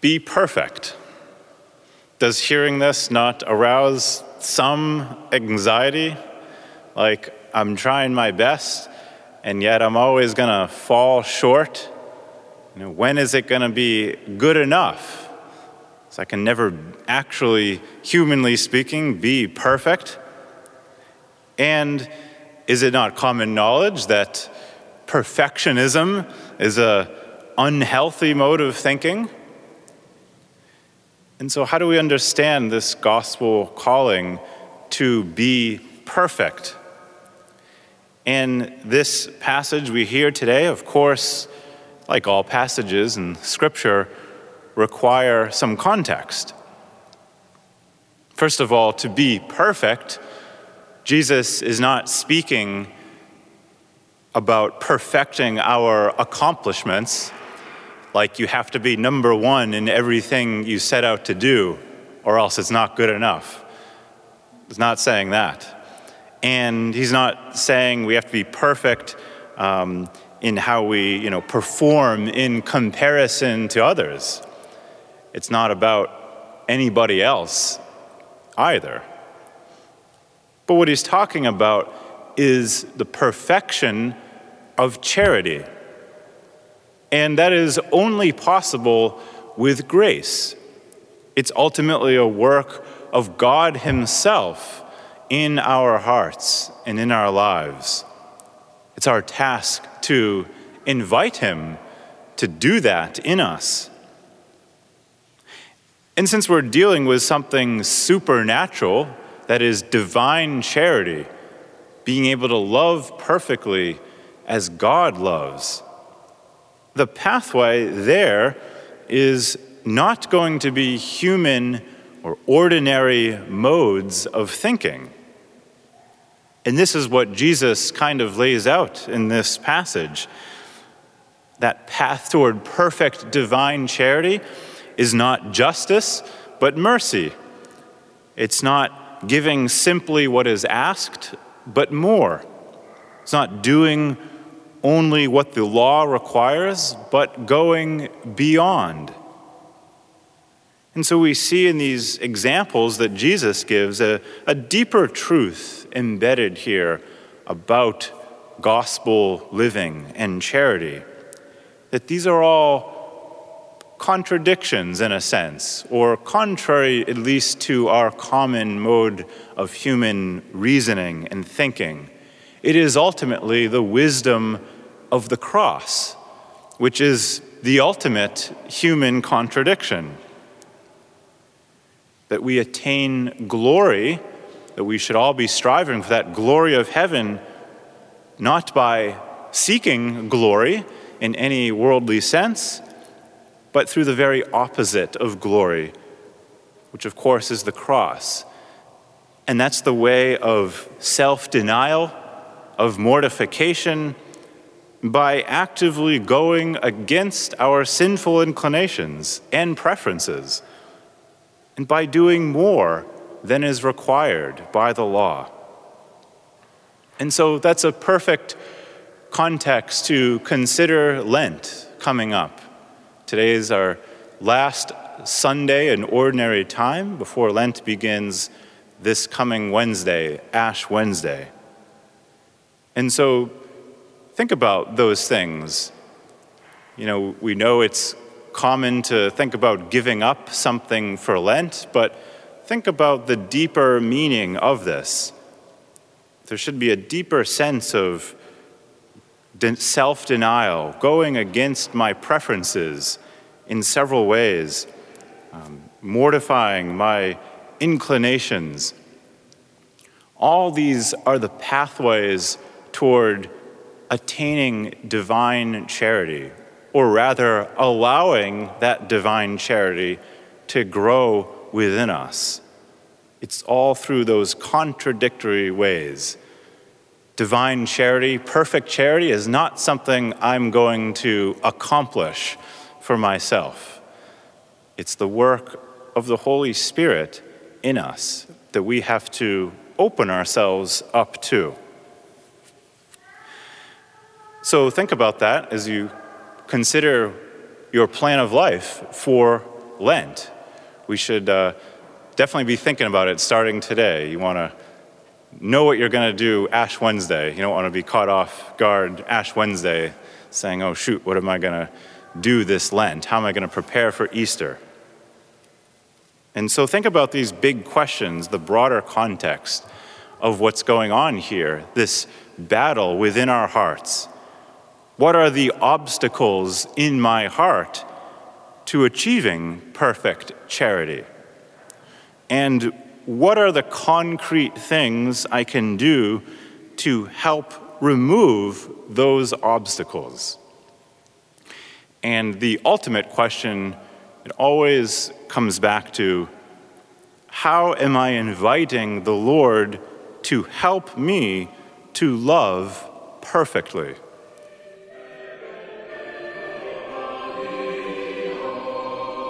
Be perfect. Does hearing this not arouse some anxiety? Like, I'm trying my best, and yet I'm always going to fall short? You know, when is it going to be good enough? So I can never actually, humanly speaking, be perfect. And is it not common knowledge that perfectionism is a unhealthy mode of thinking? And so how do we understand this gospel calling to be perfect? In this passage we hear today, of course, like all passages in Scripture, require some context. First of all, to be perfect, Jesus is not speaking about perfecting our accomplishments, like you have to be number one in everything you set out to do, or else it's not good enough. He's not saying that. And he's not saying we have to be perfect um, in how we you know, perform in comparison to others. It's not about anybody else either. But what he's talking about is the perfection of charity. And that is only possible with grace. It's ultimately a work of God Himself in our hearts and in our lives. It's our task to invite Him to do that in us. And since we're dealing with something supernatural, that is divine charity, being able to love perfectly as God loves. The pathway there is not going to be human or ordinary modes of thinking. And this is what Jesus kind of lays out in this passage. That path toward perfect divine charity is not justice, but mercy. It's not giving simply what is asked, but more. It's not doing only what the law requires, but going beyond. And so we see in these examples that Jesus gives a, a deeper truth embedded here about gospel living and charity. That these are all contradictions in a sense, or contrary at least to our common mode of human reasoning and thinking. It is ultimately the wisdom of the cross, which is the ultimate human contradiction. That we attain glory, that we should all be striving for that glory of heaven, not by seeking glory in any worldly sense but through the very opposite of glory, which of course is the cross. And that's the way of self denial, of mortification, by actively going against our sinful inclinations and preferences, and by doing more than is required by the law. And so that's a perfect context to consider Lent coming up. Today is our last Sunday in ordinary time before Lent begins this coming Wednesday, Ash Wednesday. And so think about those things. You know, we know it's common to think about giving up something for Lent, but think about the deeper meaning of this. There should be a deeper sense of self denial, going against my preferences in several ways, um, mortifying my inclinations. All these are the pathways toward attaining divine charity, or rather, allowing that divine charity to grow within us. It's all through those contradictory ways divine charity, perfect charity, is not something I'm going to accomplish for myself. It's the work of the Holy Spirit in us that we have to open ourselves up to. So think about that as you consider your plan of life for Lent. We should uh, definitely be thinking about it starting today. You want to know what you're going to do Ash Wednesday. You don't want to be caught off guard Ash Wednesday saying, oh, shoot, what am I going to do this Lent? How am I going to prepare for Easter? And so think about these big questions, the broader context of what's going on here, this battle within our hearts. What are the obstacles in my heart to achieving perfect charity? And what are the concrete things I can do to help remove those obstacles? And the ultimate question, it always comes back to how am I inviting the Lord to help me to love perfectly?